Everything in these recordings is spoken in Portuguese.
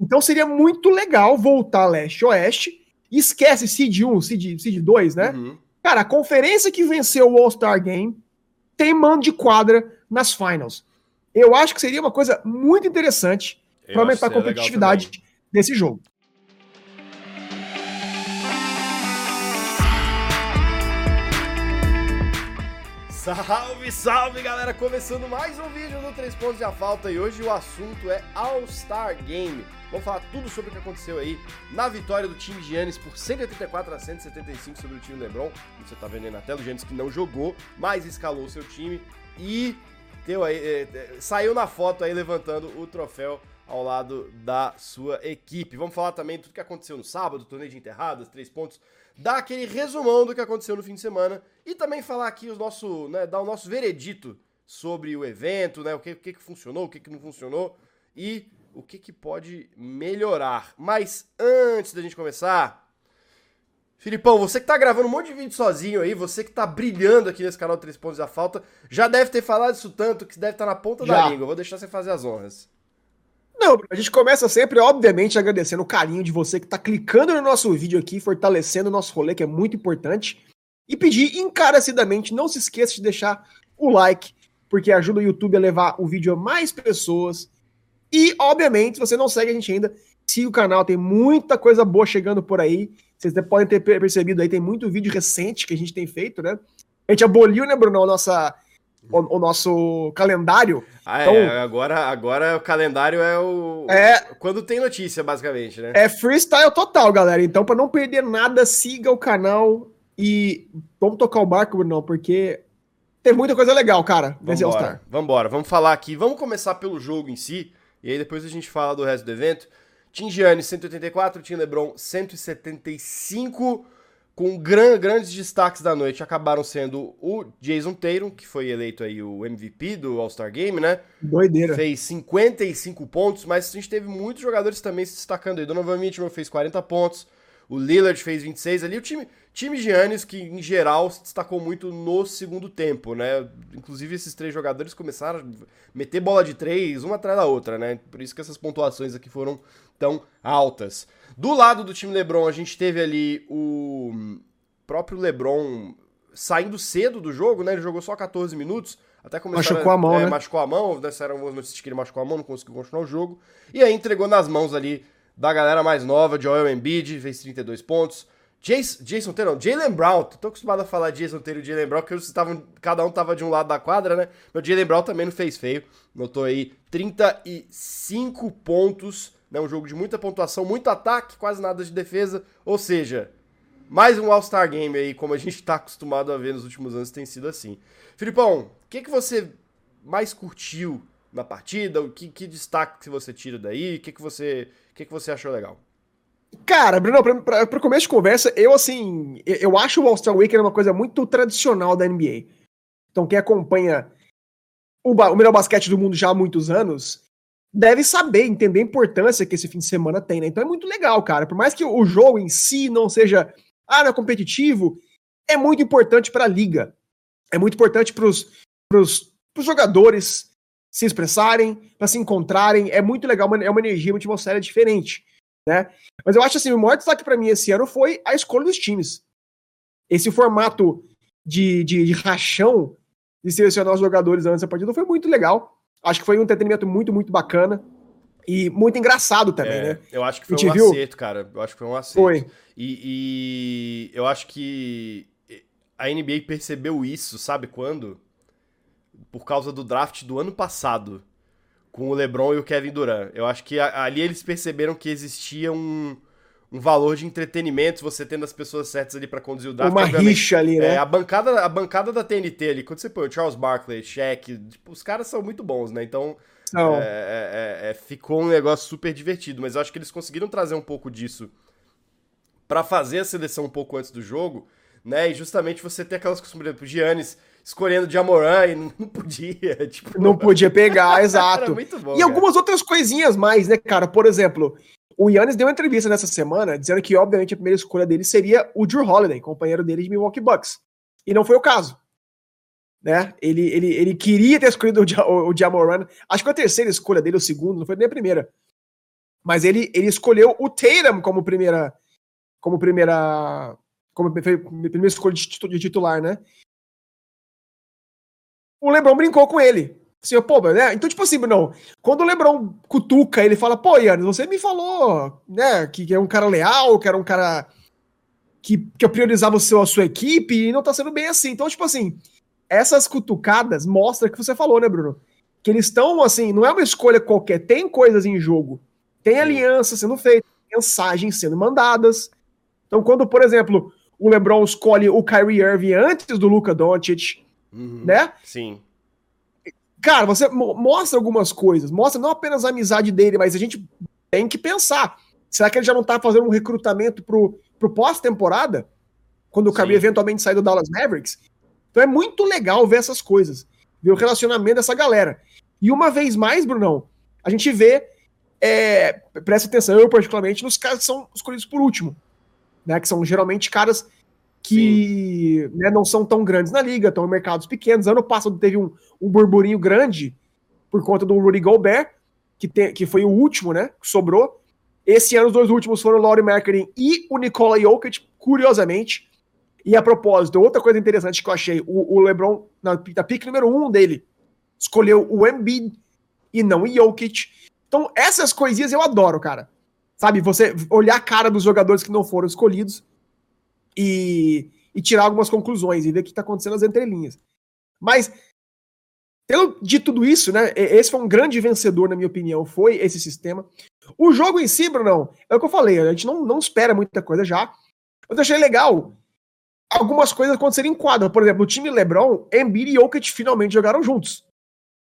Então seria muito legal voltar leste-oeste. Esquece Seed 1, Seed, Seed 2, né? Uhum. Cara, a conferência que venceu o All-Star Game tem mando de quadra nas finals. Eu acho que seria uma coisa muito interessante para aumentar a competitividade desse jogo. Salve, salve galera! Começando mais um vídeo do 3 Pontos de a Falta e hoje o assunto é All-Star Game. Vamos falar tudo sobre o que aconteceu aí na vitória do time Giannis por 184 a 175 sobre o time LeBron. Você tá vendo aí na tela o Giannis que não jogou, mas escalou o seu time e deu aí, é, é, saiu na foto aí levantando o troféu ao lado da sua equipe. Vamos falar também tudo que aconteceu no sábado, torneio de enterradas, três pontos dar aquele resumão do que aconteceu no fim de semana e também falar aqui o nosso, né, dar o nosso veredito sobre o evento, né, o que, o que, que funcionou, o que, que não funcionou e o que, que pode melhorar. Mas antes da gente começar, Filipão, você que tá gravando um monte de vídeo sozinho aí, você que tá brilhando aqui nesse canal 3 Pontos da Falta, já deve ter falado isso tanto que deve estar tá na ponta já. da língua. vou deixar você fazer as honras. Não, a gente começa sempre, obviamente, agradecendo o carinho de você que está clicando no nosso vídeo aqui, fortalecendo o nosso rolê, que é muito importante. E pedir encarecidamente, não se esqueça de deixar o like, porque ajuda o YouTube a levar o vídeo a mais pessoas. E, obviamente, se você não segue a gente ainda, siga o canal, tem muita coisa boa chegando por aí. Vocês podem ter percebido aí, tem muito vídeo recente que a gente tem feito, né? A gente aboliu, né, Bruno, a nossa o, o, nosso calendário. Ah, então, é, agora, agora o calendário é o. É, quando tem notícia, basicamente, né? É freestyle total, galera. Então, para não perder nada, siga o canal e vamos tocar o barco, Bruno, porque tem muita coisa legal, cara, nesse All-Star. Vambora, vamos falar aqui. Vamos começar pelo jogo em si, e aí depois a gente fala do resto do evento. Tim Gianni, 184, Tim LeBron, 175 com gran, grandes destaques da noite acabaram sendo o Jason Tatum, que foi eleito aí o MVP do All-Star Game, né? Doideira. Fez 55 pontos, mas a gente teve muitos jogadores também se destacando aí. Donovan Mitchell fez 40 pontos, o Lillard fez 26 ali. O time, time Giannis, que em geral se destacou muito no segundo tempo, né? Inclusive esses três jogadores começaram a meter bola de três, uma atrás da outra, né? Por isso que essas pontuações aqui foram tão altas. Do lado do time LeBron, a gente teve ali o próprio LeBron saindo cedo do jogo, né? Ele jogou só 14 minutos. Até começar machucou a mão, é, né? Machucou a mão, né? Eram algumas notícias que ele machucou a mão, não conseguiu continuar o jogo. E aí entregou nas mãos ali da galera mais nova, Joel Embiid, fez 32 pontos. Jason, Taylor, Jalen Brown, tô acostumado a falar Jason Taylor e Jalen Brown, porque eles estavam, cada um tava de um lado da quadra, né? Mas Jalen Brown também não fez feio, notou aí 35 pontos, né? Um jogo de muita pontuação, muito ataque, quase nada de defesa. Ou seja, mais um All-Star Game aí, como a gente está acostumado a ver nos últimos anos, tem sido assim. Filipão, o que, que você mais curtiu na partida? O que, que destaque que você tira daí? O que, que, você, o que, que você achou legal? Cara, Bruno, para começo de conversa, eu assim, eu acho o All-Star Weekend uma coisa muito tradicional da NBA. Então, quem acompanha o, o melhor basquete do mundo já há muitos anos, deve saber, entender a importância que esse fim de semana tem, né? Então é muito legal, cara. Por mais que o jogo em si não seja ah, não é competitivo, é muito importante para a liga. É muito importante para os jogadores se expressarem, para se encontrarem. É muito legal, é uma energia, uma atmosfera diferente, né? Mas eu acho assim, o maior destaque para mim esse ano foi a escolha dos times. Esse formato de, de, de rachão de selecionar os jogadores antes da partida foi muito legal. Acho que foi um entretenimento muito, muito bacana. E muito engraçado também, é, né? Eu acho que foi um viu? acerto, cara. Eu acho que foi um acerto. Foi. E, e, eu acho que a NBA percebeu isso, sabe quando? Por causa do draft do ano passado, com o LeBron e o Kevin Durant. Eu acho que ali eles perceberam que existia um, um valor de entretenimento, você tendo as pessoas certas ali para conduzir o draft. Uma rixa ali, né? É, a, bancada, a bancada da TNT ali, quando você põe o Charles Barkley, Shaq, tipo, os caras são muito bons, né? Então, é, é, é, é, ficou um negócio super divertido, mas eu acho que eles conseguiram trazer um pouco disso para fazer a seleção um pouco antes do jogo, né? E justamente você ter aquelas costumes, o Giannis escolhendo de Amoran e não podia, tipo... Não podia pegar, exato. bom, e cara. algumas outras coisinhas mais, né, cara? Por exemplo, o Yannis deu uma entrevista nessa semana dizendo que, obviamente, a primeira escolha dele seria o Drew Holiday, companheiro dele de Milwaukee Bucks. E não foi o caso né? Ele, ele, ele queria ter escolhido o, o, o Jamoran. Acho que foi a terceira escolha dele, o segundo, não foi nem a primeira. Mas ele, ele escolheu o Tatum como primeira. Como primeira. Como primeira escolha de titular, né? O Lebron brincou com ele. Assim, pô, né? Então, tipo assim, não. Quando o Lebron cutuca, ele fala, pô, Yannis, você me falou, né, que, é um cara leal, que era um cara que, que priorizava o seu, a sua equipe, e não tá sendo bem assim. Então, tipo assim, essas cutucadas mostram que você falou, né, Bruno? Que eles estão, assim, não é uma escolha qualquer, tem coisas em jogo. Tem aliança sendo feita, mensagens sendo mandadas. Então, quando, por exemplo, o LeBron escolhe o Kyrie Irving antes do Luca Doncic, uhum, né? Sim. Cara, você mostra algumas coisas, mostra não apenas a amizade dele, mas a gente tem que pensar. Será que ele já não tá fazendo um recrutamento pro, pro pós-temporada? Quando o Kyrie eventualmente sair do Dallas Mavericks? Então é muito legal ver essas coisas, ver o relacionamento dessa galera. E uma vez mais, Brunão, a gente vê é, presta atenção, eu particularmente, nos caras que são escolhidos por último, né? Que são geralmente caras que né, não são tão grandes na liga, estão em mercados pequenos. Ano passado teve um, um burburinho grande por conta do Rudy Gobert, que, te, que foi o último, né? Que sobrou. Esse ano, os dois últimos foram o Laurie Marketing e o Nikola Jokic, curiosamente. E a propósito, outra coisa interessante que eu achei, o, o LeBron, na, na pick número um dele, escolheu o Embiid e não o Jokic. Então, essas coisinhas eu adoro, cara. Sabe, você olhar a cara dos jogadores que não foram escolhidos e, e tirar algumas conclusões e ver o que está acontecendo nas entrelinhas. Mas, tendo dito tudo isso, né? Esse foi um grande vencedor, na minha opinião, foi esse sistema. O jogo em si, Brunão, é o que eu falei, a gente não, não espera muita coisa já. Mas eu achei legal algumas coisas acontecerem em quadra. Por exemplo, o time LeBron, Embiid e Jokic finalmente jogaram juntos.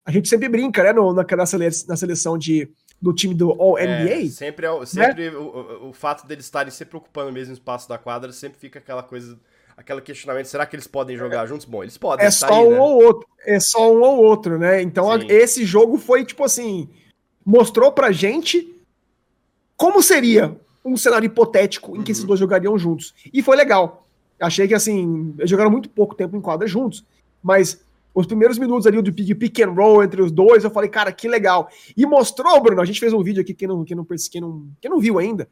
A gente sempre brinca, né, no, na, na seleção de, do time do All-NBA. É, sempre é, sempre né? o, o, fato deles estarem se preocupando mesmo no espaço da quadra, sempre fica aquela coisa, aquele questionamento, será que eles podem jogar é, juntos? Bom, eles podem. É tá só aí, um né? ou outro, é só um ou outro, né? Então Sim. esse jogo foi, tipo assim, mostrou pra gente como seria um cenário hipotético em que uhum. esses dois jogariam juntos. E foi legal. Achei que, assim, eles jogaram muito pouco tempo em quadra juntos, mas os primeiros minutos ali do pick and roll entre os dois, eu falei, cara, que legal. E mostrou, Bruno, a gente fez um vídeo aqui, quem não, quem não, quem não, quem não viu ainda,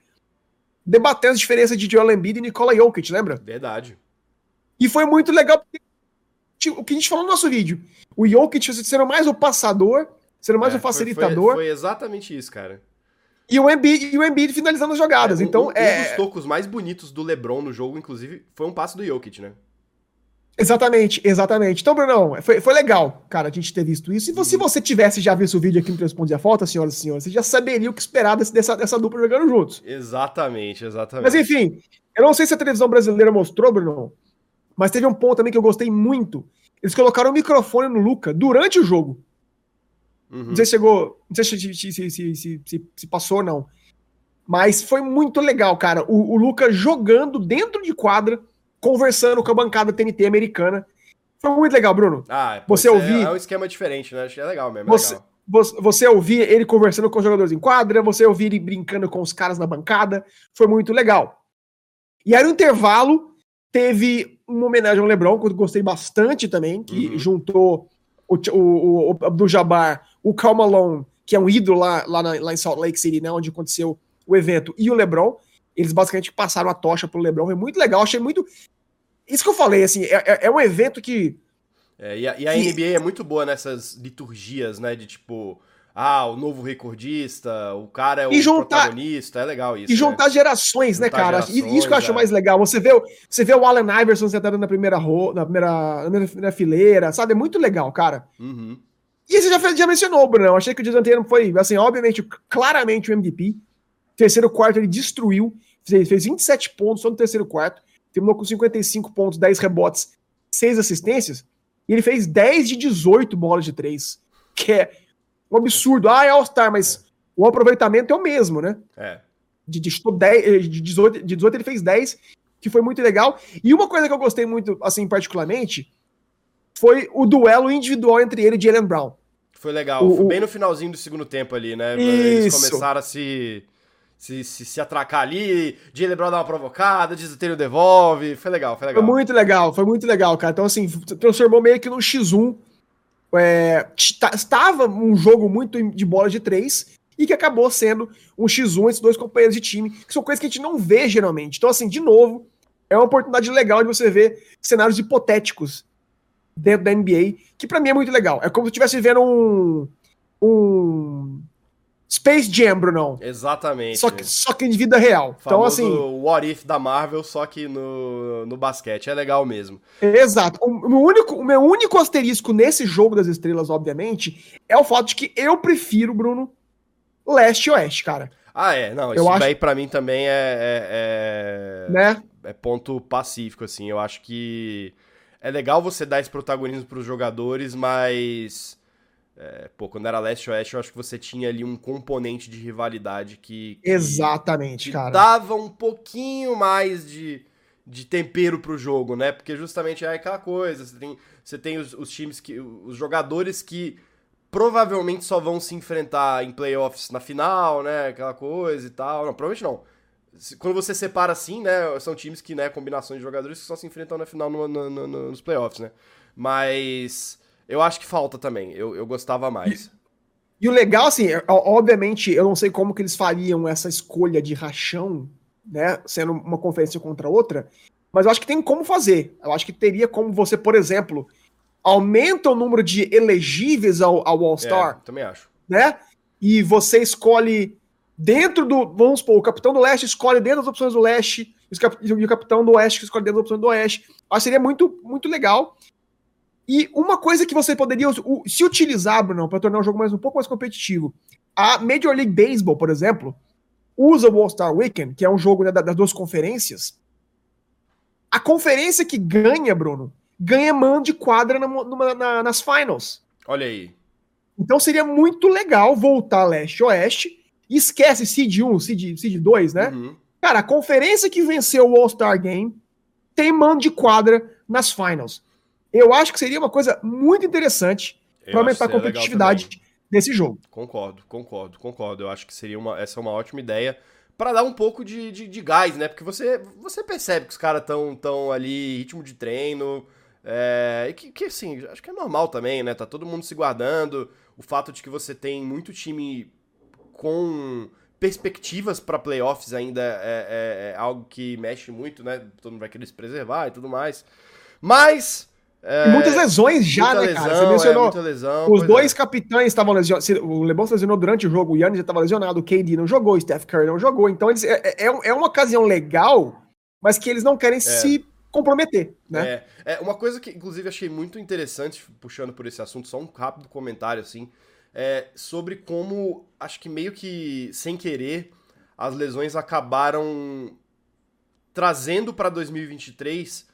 debatendo as diferenças de Joel Embiid e Nikola Jokic, lembra? Verdade. E foi muito legal, porque tipo, o que a gente falou no nosso vídeo, o Jokic sendo mais o passador, sendo mais é, o facilitador. Foi, foi, exatamente isso, cara. E o Embiid, e o Embiid finalizando as jogadas, é, então um, é... Um dos tocos mais bonitos do LeBron no jogo, inclusive, foi um passe do Jokic, né? Exatamente, exatamente. Então, Brunão, foi, foi legal, cara, a gente ter visto isso. E se você tivesse já visto o vídeo aqui no Responde a Falta, senhoras e senhores, você já saberia o que esperar dessa, dessa dupla jogando juntos. Exatamente, exatamente. Mas enfim, eu não sei se a televisão brasileira mostrou, Bruno, mas teve um ponto também que eu gostei muito. Eles colocaram o microfone no Luca durante o jogo. Uhum. Não sei se chegou, não sei se, se, se, se, se passou ou não. Mas foi muito legal, cara. O, o Luca jogando dentro de quadra conversando com a bancada TNT americana. Foi muito legal, Bruno. Ah, você ouvir. É um esquema diferente, né? Achei legal mesmo. É você, legal. você ouvir ele conversando com os jogadores em quadra, você ouvir ele brincando com os caras na bancada. Foi muito legal. E aí, no intervalo, teve uma homenagem ao LeBron, que eu gostei bastante também, que uhum. juntou o, o, o Abdul Jabbar, o Cal Malone, que é um ídolo lá, lá, na, lá em Salt Lake City, né, onde aconteceu o evento, e o LeBron. Eles basicamente passaram a tocha pro LeBron. Foi muito legal. Achei muito. Isso que eu falei, assim, é, é, é um evento que. É, e, a, e a que... NBA é muito boa nessas liturgias, né? De tipo, ah, o novo recordista, o cara é o juntar, protagonista, é legal isso. E juntar né? gerações, né, juntar né, cara? Gerações, isso que eu acho é. mais legal. Você vê, você vê o Allen Iverson sentado na primeira, ro, na primeira, na primeira fileira, sabe? É muito legal, cara. Uhum. E você já, já mencionou, Bruno. Eu achei que o Desanteiro foi, assim, obviamente, claramente o MVP. Terceiro quarto ele destruiu fez, fez 27 pontos só no terceiro quarto, terminou com 55 pontos, 10 rebotes, 6 assistências, e ele fez 10 de 18 bolas de 3, que é um absurdo. Ah, é All-Star, mas o aproveitamento é o mesmo, né? É. De, de, 10, eh, de, 18, de 18 ele fez 10, que foi muito legal. E uma coisa que eu gostei muito, assim, particularmente, foi o duelo individual entre ele e Jalen Brown. Foi legal, o, foi bem no finalzinho do segundo tempo ali, né? Isso. Eles começaram a se se, se, se atracar ali, de LeBron dar uma provocada, de o devolve. Foi legal, foi legal. Foi muito legal, foi muito legal, cara. Então, assim, transformou meio que num X1. É, estava um jogo muito de bola de três. e que acabou sendo um X1 entre dois companheiros de time, que são coisas que a gente não vê geralmente. Então, assim, de novo, é uma oportunidade legal de você ver cenários hipotéticos dentro da NBA, que para mim é muito legal. É como se estivesse vendo um, um Space Jam, Brunão. Exatamente. Só que, só que de vida real. então, assim. O What If da Marvel, só que no, no basquete. É legal mesmo. Exato. O meu, único, o meu único asterisco nesse jogo das estrelas, obviamente, é o fato de que eu prefiro, Bruno, leste e oeste, cara. Ah, é. Não, isso eu daí acho... pra mim também é, é, é, né? é ponto pacífico, assim. Eu acho que é legal você dar esse protagonismo pros jogadores, mas... É, pô, quando era leste-oeste, eu acho que você tinha ali um componente de rivalidade que... que Exatamente, que cara. dava um pouquinho mais de, de tempero pro jogo, né? Porque justamente é aquela coisa, você tem, você tem os, os times que... os jogadores que provavelmente só vão se enfrentar em playoffs na final, né? Aquela coisa e tal. Não, provavelmente não. Quando você separa assim, né? São times que, né, combinações de jogadores que só se enfrentam na final no, no, no, nos playoffs, né? Mas eu acho que falta também. Eu, eu gostava mais. E, e o legal, assim, é, obviamente, eu não sei como que eles fariam essa escolha de rachão, né? Sendo uma conferência contra outra. Mas eu acho que tem como fazer. Eu acho que teria como você, por exemplo, aumenta o número de elegíveis ao, ao All-Star. É, também acho. Né? E você escolhe dentro do. Vamos supor, o capitão do leste escolhe dentro das opções do leste, e o capitão do oeste escolhe dentro das opções do oeste. Acho que seria muito, muito legal. E uma coisa que você poderia se utilizar, Bruno, para tornar o jogo mais um pouco mais competitivo. A Major League Baseball, por exemplo, usa o All-Star Weekend, que é um jogo né, das duas conferências. A conferência que ganha, Bruno, ganha mando de quadra na, na, nas finals. Olha aí. Então seria muito legal voltar leste-oeste. Esquece Seed 1, Seed, Seed 2, né? Uhum. Cara, a conferência que venceu o All-Star Game tem mando de quadra nas finals. Eu acho que seria uma coisa muito interessante para aumentar a competitividade desse jogo. Concordo, concordo, concordo. Eu acho que seria uma, essa é uma ótima ideia para dar um pouco de, de, de, gás, né? Porque você, você percebe que os caras estão tão ali, ritmo de treino, é, e que, que, assim, acho que é normal também, né? Tá todo mundo se guardando. O fato de que você tem muito time com perspectivas para playoffs ainda é, é, é, algo que mexe muito, né? Todo mundo vai querer se preservar e tudo mais. Mas. É, muitas lesões já, né, lesão, cara? Você mencionou. É, lesão, os dois é. capitães estavam lesionados. O LeBron se lesionou durante o jogo, o Yannis já estava lesionado, o KD não jogou, o Steph Curry não jogou. Então eles, é, é, uma ocasião legal, mas que eles não querem se comprometer, né? É, é, uma coisa que, inclusive, achei muito interessante, puxando por esse assunto, só um rápido comentário, assim, é sobre como, acho que meio que, sem querer, as lesões acabaram trazendo para 2023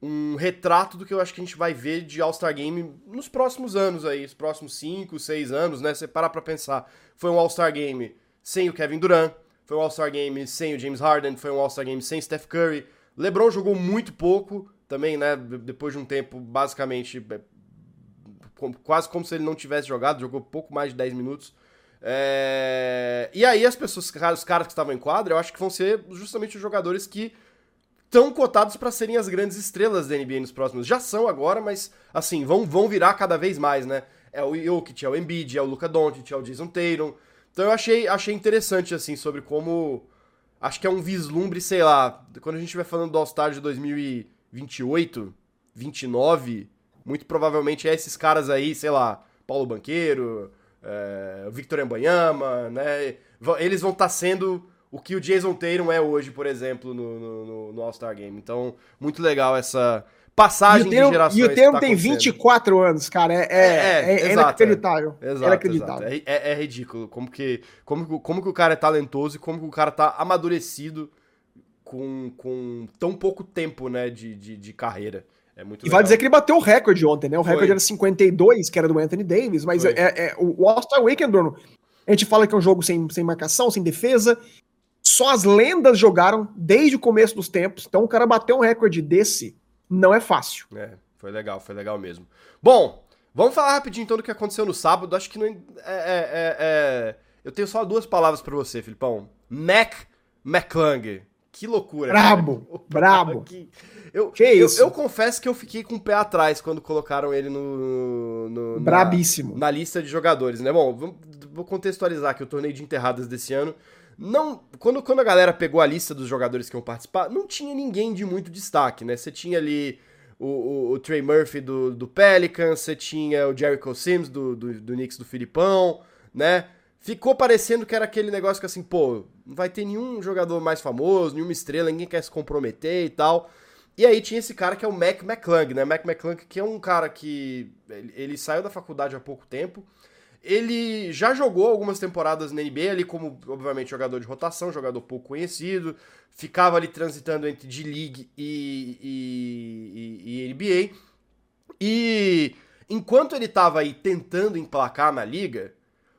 um retrato do que eu acho que a gente vai ver de All-Star Game nos próximos anos aí, os próximos 5, 6 anos, né? Você parar pra pensar, foi um All-Star Game sem o Kevin Durant, foi um All-Star Game sem o James Harden, foi um All-Star Game sem Steph Curry, LeBron jogou muito pouco também, né? Depois de um tempo, basicamente, é, quase como se ele não tivesse jogado, jogou pouco mais de 10 minutos. É... E aí as pessoas, os caras que estavam em quadra, eu acho que vão ser justamente os jogadores que estão cotados para serem as grandes estrelas da NBA nos próximos. Já são agora, mas assim, vão, vão virar cada vez mais, né? É o Jokic, é o Embiid, é o Luca Doncic, é o Jason Tatum. Então eu achei, achei interessante, assim, sobre como acho que é um vislumbre, sei lá, quando a gente estiver falando do All-Star de 2028, 29, muito provavelmente é esses caras aí, sei lá, Paulo Banqueiro, é, Victor Embanyama, né? Eles vão estar tá sendo o que o Jason Tatum é hoje, por exemplo, no, no, no All-Star Game. Então, muito legal essa, passagem termo, de gerações. E o Tatum tá tem 24 anos, cara. É, é, é, é, é inacreditável. Exato, é inacreditável. Exato. É, é, ridículo. Como que, como, como que o cara é talentoso e como que o cara tá amadurecido com, com tão pouco tempo né, de, de, de carreira. É muito e legal. vai dizer que ele bateu o recorde ontem, né? O recorde era 52, que era do Anthony Davis, mas é, é, o All-Star Weekend, Bruno, a gente fala que é um jogo sem, sem marcação, sem defesa. Só as lendas jogaram desde o começo dos tempos. Então o cara bateu um recorde desse não é fácil. É, foi legal, foi legal mesmo. Bom, vamos falar rapidinho então do que aconteceu no sábado. Acho que não. É, é, é, é... Eu tenho só duas palavras para você, Filipão. Mac McClung. Que loucura. Brabo, cara. brabo. Que... Eu, que eu, isso? Eu, confesso que eu fiquei com o pé atrás quando colocaram ele no. no Brabíssimo. Na, na, lista de jogadores, né? Bom, vou contextualizar aqui o torneio de enterradas desse ano. Não, quando, quando a galera pegou a lista dos jogadores que iam participar, não tinha ninguém de muito destaque, né? Você tinha ali o, o, o Trey Murphy do, do Pelicans, você tinha o Jericho Sims do, do, do Knicks do Filipão, né? Ficou parecendo que era aquele negócio que assim, pô, não vai ter nenhum jogador mais famoso, nenhuma estrela, ninguém quer se comprometer e tal. E aí tinha esse cara que é o Mac McClung, né? Mac McClung, que é um cara que ele, ele saiu da faculdade há pouco tempo. Ele já jogou algumas temporadas na NBA ali como, obviamente, jogador de rotação, jogador pouco conhecido. Ficava ali transitando entre D-League e, e, e, NBA. E enquanto ele estava aí tentando emplacar na liga,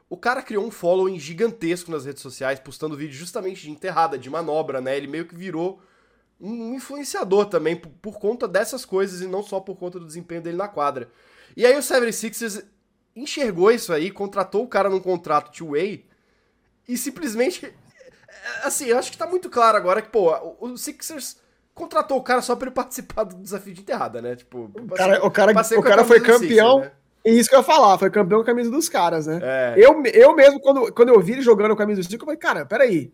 o cara criou um following gigantesco nas redes sociais, postando vídeo justamente de enterrada, de manobra, né? Ele meio que virou um influenciador também por, por, conta dessas coisas e não só por conta do desempenho dele na quadra. E aí o 76ers enxergou isso aí, contratou o cara num contrato two-way e simplesmente assim, eu acho que tá muito claro agora que, pô, o Sixers contratou o cara só para ele participar do desafio de enterrada, né? Tipo, o cara, o cara, o cara foi campeão. Sixers, né? É isso que eu ia falar, foi campeão com a camisa dos caras, né? É. Eu, eu mesmo, quando, quando eu vi ele jogando com a camisa dos Sixers, eu falei, cara, peraí.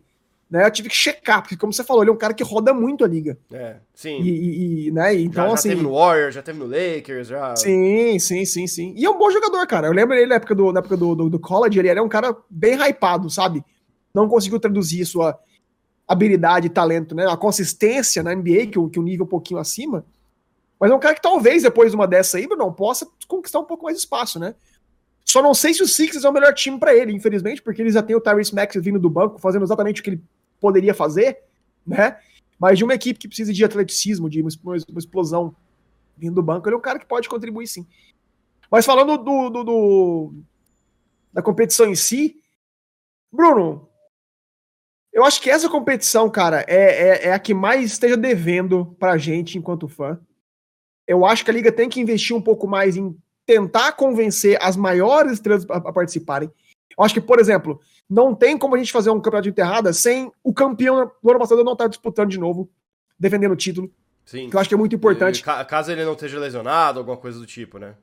Né, eu tive que checar, porque como você falou, ele é um cara que roda muito a liga. É, sim. E, e né, então, já, já assim, teve no Warriors, já teve no Lakers, já... Sim, sim, sim, sim. E é um bom jogador, cara. Eu lembro ele na época do, na época do, do, do college, ele era um cara bem hypado, sabe? Não conseguiu traduzir sua habilidade e talento, né? A consistência na NBA, que o, que o nível um pouquinho acima. Mas é um cara que talvez, depois de uma dessa aí, não possa conquistar um pouco mais de espaço, né? Só não sei se o Sixers é o melhor time para ele, infelizmente, porque eles já têm o Tyrese Max vindo do banco, fazendo exatamente o que ele poderia fazer, né? Mas de uma equipe que precisa de atleticismo, de uma, explosão vindo do banco, ele é um cara que pode contribuir sim. Mas falando do, do, do da competição em si, Bruno, eu acho que essa competição, cara, é, é, é, a que mais esteja devendo pra gente enquanto fã. Eu acho que a liga tem que investir um pouco mais em tentar convencer as maiores estrelas a, a participarem. Eu acho que, por exemplo, não tem como a gente fazer um campeonato de enterrada sem o campeão do ano passado não estar disputando de novo, defendendo o título. Sim. Que eu acho que é muito importante. E, caso ele não esteja lesionado, alguma coisa do tipo, né?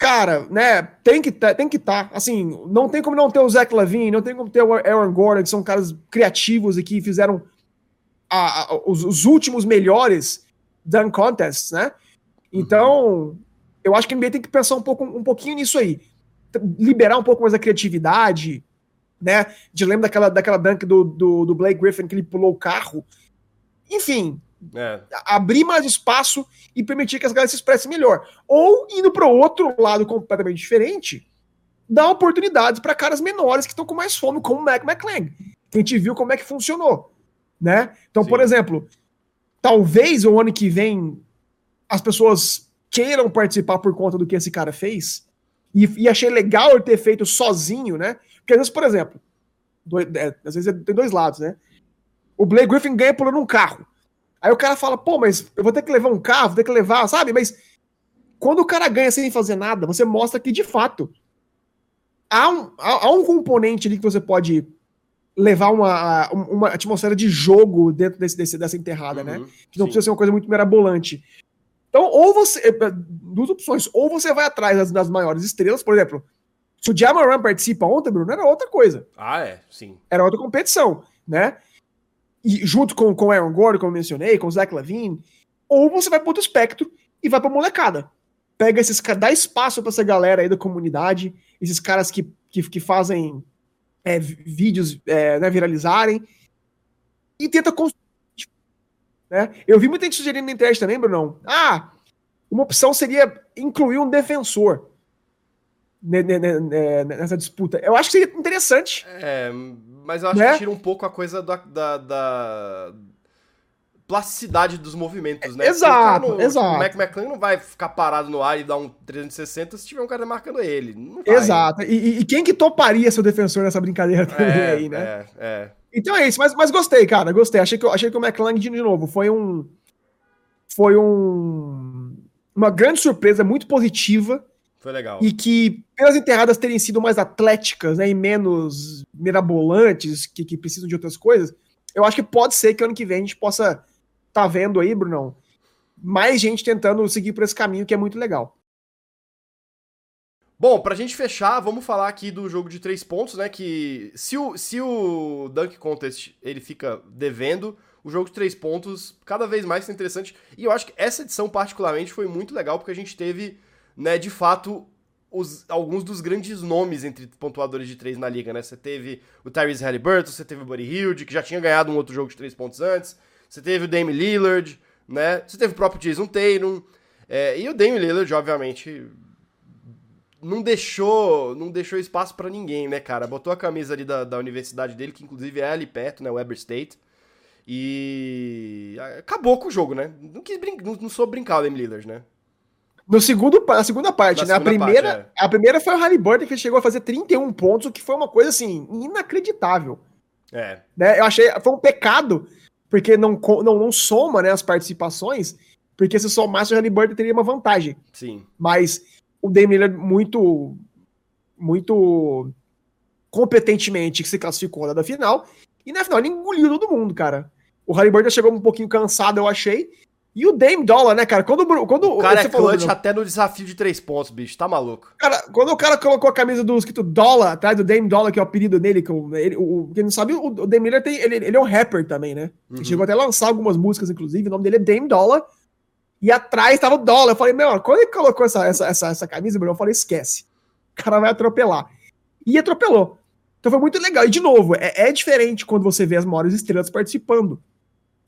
Cara, né, tem que tá, tem que estar. Tá. Assim, não tem como não ter o Zach Lavine, não tem como ter o Aaron Gordon, que são caras criativos e que fizeram a, a, os, os, últimos melhores dunk contests, né? Então, uhum. eu acho que a NBA tem que pensar um, pouco, um pouquinho nisso aí. Liberar um pouco mais a criatividade, né? De lembra daquela, daquela dunk do, do, do Blake Griffin que ele pulou o carro. Enfim, é. abrir mais espaço e permitir que as galera se expressem melhor. Ou indo para outro lado completamente diferente, dar oportunidades para caras menores que estão com mais fome, como o Mac McClang. A gente viu como é que funcionou, né? Então, Sim. por exemplo, talvez o ano que vem as pessoas queiram participar por conta do que esse cara fez. E, e achei legal ele ter feito sozinho, né? Porque às vezes, por exemplo, dois, é, às vezes tem dois lados, né? O Blake Griffin ganha pulando um carro. Aí o cara fala, pô, mas eu vou ter que levar um carro, vou ter que levar, sabe? Mas quando o cara ganha sem fazer nada, você mostra que de fato há um, há, há um componente ali que você pode levar uma, uma atmosfera de jogo dentro desse, desse dessa enterrada, né? uhum, né? Que não sim. precisa ser uma coisa muito mirabolante. Então, ou você. É, duas opções. Ou você vai atrás das, das maiores estrelas, por exemplo, se o Jamaran participa ontem, Bruno, era outra coisa. Ah, é, sim. Era outra competição, né? E junto com, o Aaron Gordon, como eu mencionei, com o Zach Lavine, ou você vai para outro espectro e vai pra molecada. Pega esses caras, dá espaço para essa galera aí da comunidade, esses caras que, que, que fazem é, vídeos é, né, viralizarem, e tenta construir. Né? Eu vi muita gente sugerindo na internet também, Bruno. Ah, uma opção seria incluir um defensor nessa disputa. Eu acho que seria interessante. É, mas eu acho né? que tira um pouco a coisa da, da, da plasticidade dos movimentos, né? Exato, no, exato. O Mac McClung não vai ficar parado no ar e dar um 360 se tiver um cara marcando ele. Exato. E, e, quem que toparia ser o defensor nessa brincadeira também é, aí, né? É, é. Então é isso, mas, mas gostei, cara, gostei. Achei que, achei que o McClung, de novo, foi um... Foi um... Uma grande surpresa, muito positiva foi legal. E que, pelas enterradas terem sido mais atléticas né, e menos mirabolantes, que, que precisam de outras coisas, eu acho que pode ser que ano que vem a gente possa tá vendo aí, Brunão, mais gente tentando seguir por esse caminho que é muito legal. Bom, pra gente fechar, vamos falar aqui do jogo de três pontos, né? Que se o, se o Dunk Contest ele fica devendo, o jogo de três pontos cada vez mais é interessante. E eu acho que essa edição, particularmente, foi muito legal, porque a gente teve, né, de fato, os, alguns dos grandes nomes entre pontuadores de três na liga, né? Você teve o Tyrese Halliburton, você teve o Buddy Hield, que já tinha ganhado um outro jogo de três pontos antes, você teve o Dame Lillard, né? Você teve o próprio Jason Tatum, é, e o Dame Lillard, obviamente, não deixou não deixou espaço para ninguém, né, cara? Botou a camisa ali da, da universidade dele, que inclusive é ali perto, né, Weber State, e acabou com o jogo, né? Não quis brin... não, não soube brincar o Dame Lillard, né? No segundo, na segunda parte, na né? Segunda a primeira, parte, é. a primeira foi o Halliburton que chegou a fazer 31 pontos, o que foi uma coisa assim inacreditável. É. Né? Eu achei, foi um pecado, porque não, não, não soma, né, as participações, porque se somasse o Halliburton teria uma vantagem. Sim. Mas o Dame Lillard muito muito competentemente que se classificou na final, e na final ele engoliu todo mundo, cara. O Halliburton chegou um pouquinho cansado, eu achei, e o Dame Dollar, né, cara? Quando, quando o cara é clutch até no desafio de três pontos, bicho. Tá maluco. Cara, quando o cara colocou a camisa do escrito Dollar atrás do Dame Dollar, que é o apelido dele, que ele, o, quem não sabe, o, o Dame Miller tem, ele, ele é um rapper também, né? Uhum. Ele chegou até a lançar algumas músicas, inclusive. O nome dele é Dame Dollar. E atrás tava o Dollar. Eu falei, meu, quando ele colocou essa, essa, essa, essa camisa, eu falei, esquece. O cara vai atropelar. E atropelou. Então foi muito legal. E, de novo, é, é diferente quando você vê as maiores estrelas participando.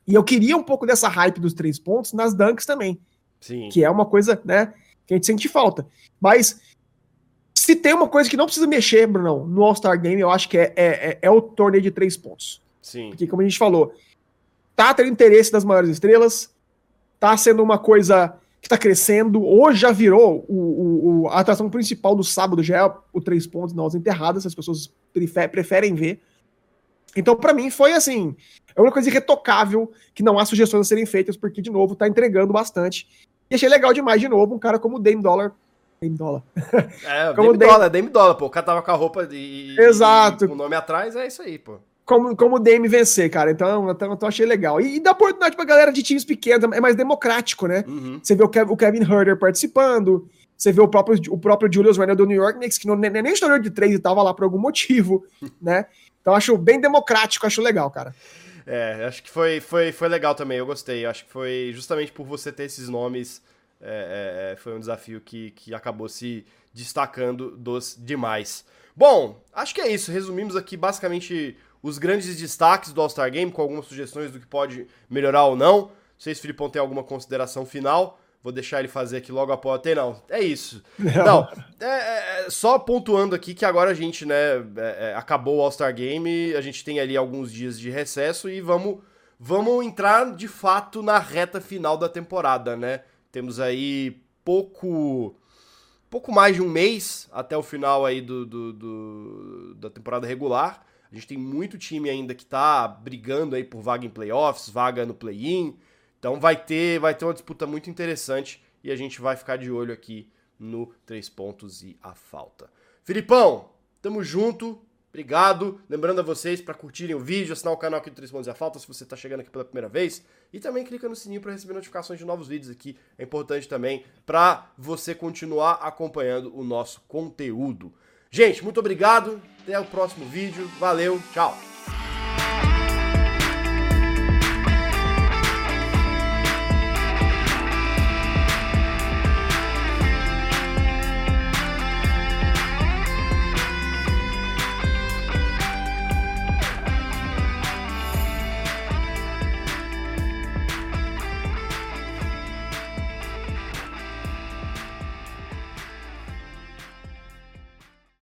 E eu queria um pouco dessa hype dos três pontos nas dunks também. Sim. Que é uma coisa, né, que a gente sente falta. Mas se tem uma coisa que não precisa mexer, Bruno, no All-Star Game, eu acho que é, é, é, é, o torneio de três pontos. Sim. Porque, como a gente falou, tá tendo interesse das maiores estrelas, tá sendo uma coisa que tá crescendo, hoje já virou o, o, a atração principal do sábado, já é o três pontos nas enterradas, as pessoas preferem ver. Então, para mim, foi assim. É uma coisa irretocável que não há sugestões a serem feitas, porque, de novo, tá entregando bastante. E achei legal demais, de novo, um cara como o Dame Dollar. Dame Dollar. É, como Dame, Dame Dollar, Dame Dollar, pô. O cara tava com a roupa e, Exato. E, com o nome atrás, é isso aí, pô. Como, como o Dame vencer, cara. Então, então, então achei legal. E, e dá oportunidade pra galera de times pequenos, é mais democrático, né? Uhum. Você vê o, Kev, o Kevin Herder participando, você vê o próprio, o próprio Julius Randle do New York Knicks, que não, nem, nem jogador de três e tava lá por algum motivo, né? Então acho bem democrático, acho legal, cara. É, acho que foi, foi, foi legal também, eu gostei. Acho que foi justamente por você ter esses nomes, é, é, é, foi um desafio que, que acabou se destacando dos demais. Bom, acho que é isso. Resumimos aqui basicamente os grandes destaques do All-Star Game, com algumas sugestões do que pode melhorar ou não. Não sei se o Filipão tem alguma consideração final. Vou deixar ele fazer aqui logo após. Tem não. É isso. Não. não é, é, é, só pontuando aqui que agora a gente, né, é, é, acabou o All-Star Game, a gente tem ali alguns dias de recesso e vamos, vamos entrar de fato na reta final da temporada, né? Temos aí pouco pouco mais de um mês até o final aí do, do, do, da temporada regular. A gente tem muito time ainda que tá brigando aí por vaga em playoffs, vaga no play-in. Então vai ter, vai ter uma disputa muito interessante e a gente vai ficar de olho aqui no três pontos e a falta. Filipão, tamo junto. Obrigado. Lembrando a vocês para curtirem o vídeo, assinar o canal aqui do Três Pontos e a Falta se você está chegando aqui pela primeira vez. E também clica no sininho para receber notificações de novos vídeos aqui. É importante também para você continuar acompanhando o nosso conteúdo. Gente, muito obrigado. Até o próximo vídeo. Valeu. Tchau.